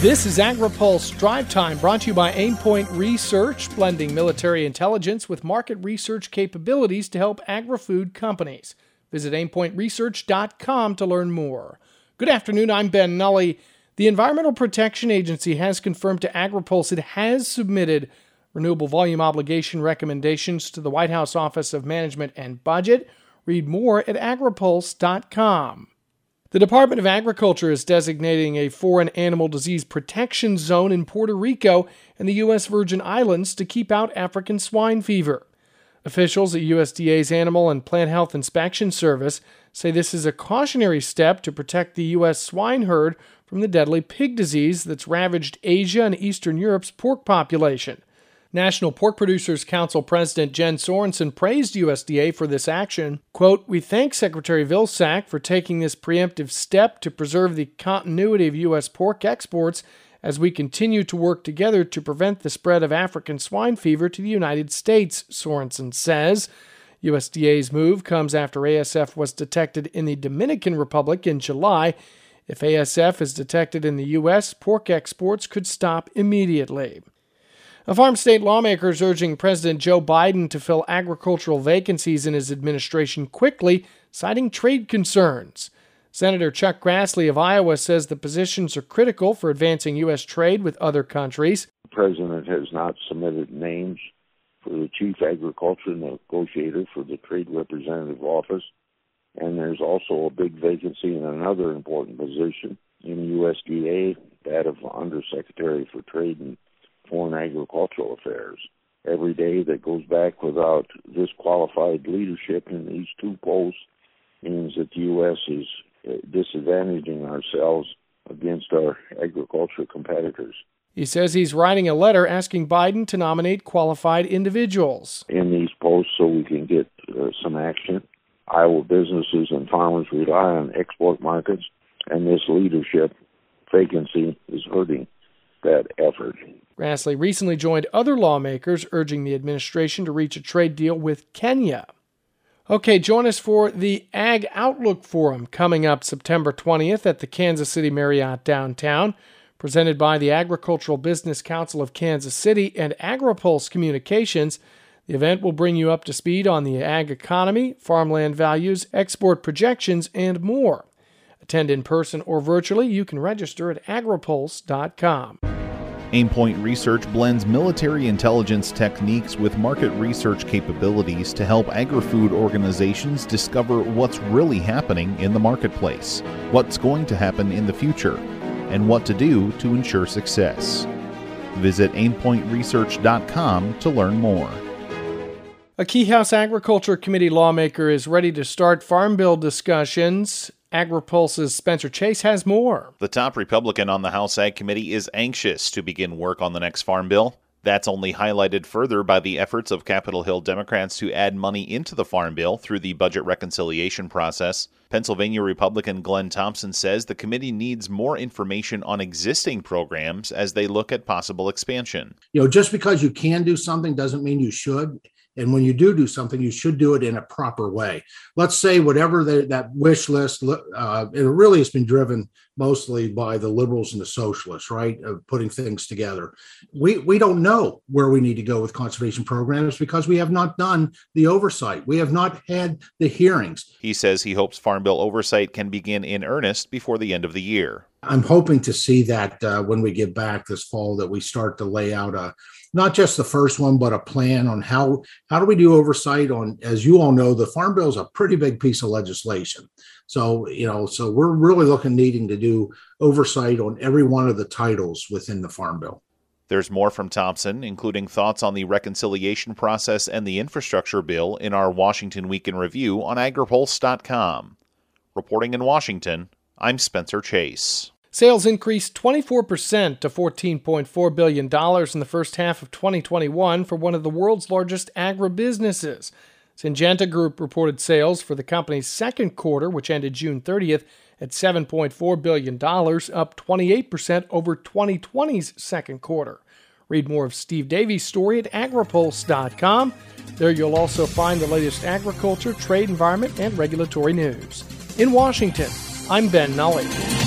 This is AgriPulse Drive Time brought to you by Aimpoint Research, blending military intelligence with market research capabilities to help agri-food companies. Visit aimpointresearch.com to learn more. Good afternoon, I'm Ben Nuelle. The Environmental Protection Agency has confirmed to AgriPulse it has submitted renewable volume obligation recommendations to the White House Office of Management and Budget. Read more at agripulse.com. The Department of Agriculture is designating a foreign animal disease protection zone in Puerto Rico and the U.S. Virgin Islands to keep out African swine fever. Officials at USDA's Animal and Plant Health Inspection Service say this is a cautionary step to protect the U.S. swine herd from the deadly pig disease that's ravaged Asia and Eastern Europe's pork population. National Pork Producers Council President Jen Sorenson praised USDA for this action. Quote, We thank Secretary Vilsack for taking this preemptive step to preserve the continuity of U.S. pork exports as we continue to work together to prevent the spread of African swine fever to the United States, Sorenson says. USDA's move comes after ASF was detected in the Dominican Republic in July. If ASF is detected in the U.S., pork exports could stop immediately. A farm state lawmaker is urging President Joe Biden to fill agricultural vacancies in his administration quickly, citing trade concerns. Senator Chuck Grassley of Iowa says the positions are critical for advancing U.S. trade with other countries. The president has not submitted names for the chief agriculture negotiator for the trade representative office, and there's also a big vacancy in another important position in USDA, that of Undersecretary for Trade and foreign agricultural affairs. Every day that goes back without this qualified leadership in these two posts means that the U.S. is uh, disadvantaging ourselves against our agriculture competitors. He says he's writing a letter asking Biden to nominate qualified individuals in these posts so we can get uh, some action. Iowa businesses and farmers rely on export markets, and this leadership vacancy is hurting that effort. Grassley recently joined other lawmakers urging the administration to reach a trade deal with Kenya. Okay, join us for the Ag Outlook Forum coming up September 20th at the Kansas City Marriott downtown, presented by the Agricultural Business Council of Kansas City and AgriPulse Communications. The event will bring you up to speed on the ag economy, farmland values, export projections, and more. Attend in person or virtually, you can register at agripulse.com. Aimpoint Research blends military intelligence techniques with market research capabilities to help agri food organizations discover what's really happening in the marketplace, what's going to happen in the future, and what to do to ensure success. Visit aimpointresearch.com to learn more. A Key House Agriculture Committee lawmaker is ready to start Farm Bill discussions. AgriPulse's Spencer Chase has more. The top Republican on the House Ag Committee is anxious to begin work on the next farm bill. That's only highlighted further by the efforts of Capitol Hill Democrats to add money into the farm bill through the budget reconciliation process. Pennsylvania Republican Glenn Thompson says the committee needs more information on existing programs as they look at possible expansion. You know, just because you can do something doesn't mean you should. And when you do do something, you should do it in a proper way. Let's say whatever the, that wish list, uh, it really has been driven mostly by the liberals and the socialists, right? Of putting things together. We we don't know where we need to go with conservation programs because we have not done the oversight. We have not had the hearings. He says he hopes Farm Bill oversight can begin in earnest before the end of the year. I'm hoping to see that uh, when we get back this fall, that we start to lay out a not just the first one, but a plan on how how do we do oversight on. As you all know, the Farm Bill is a pretty big piece of legislation. So you know, so we're really looking needing to do oversight on every one of the titles within the Farm Bill. There's more from Thompson, including thoughts on the reconciliation process and the infrastructure bill in our Washington Week in Review on agripulse.com. Reporting in Washington, I'm Spencer Chase. Sales increased 24% to $14.4 billion in the first half of 2021 for one of the world's largest agribusinesses. Syngenta Group reported sales for the company's second quarter, which ended June 30th, at $7.4 billion, up 28% over 2020's second quarter. Read more of Steve Davies' story at agripulse.com. There you'll also find the latest agriculture, trade, environment, and regulatory news. In Washington, I'm Ben Nuelle.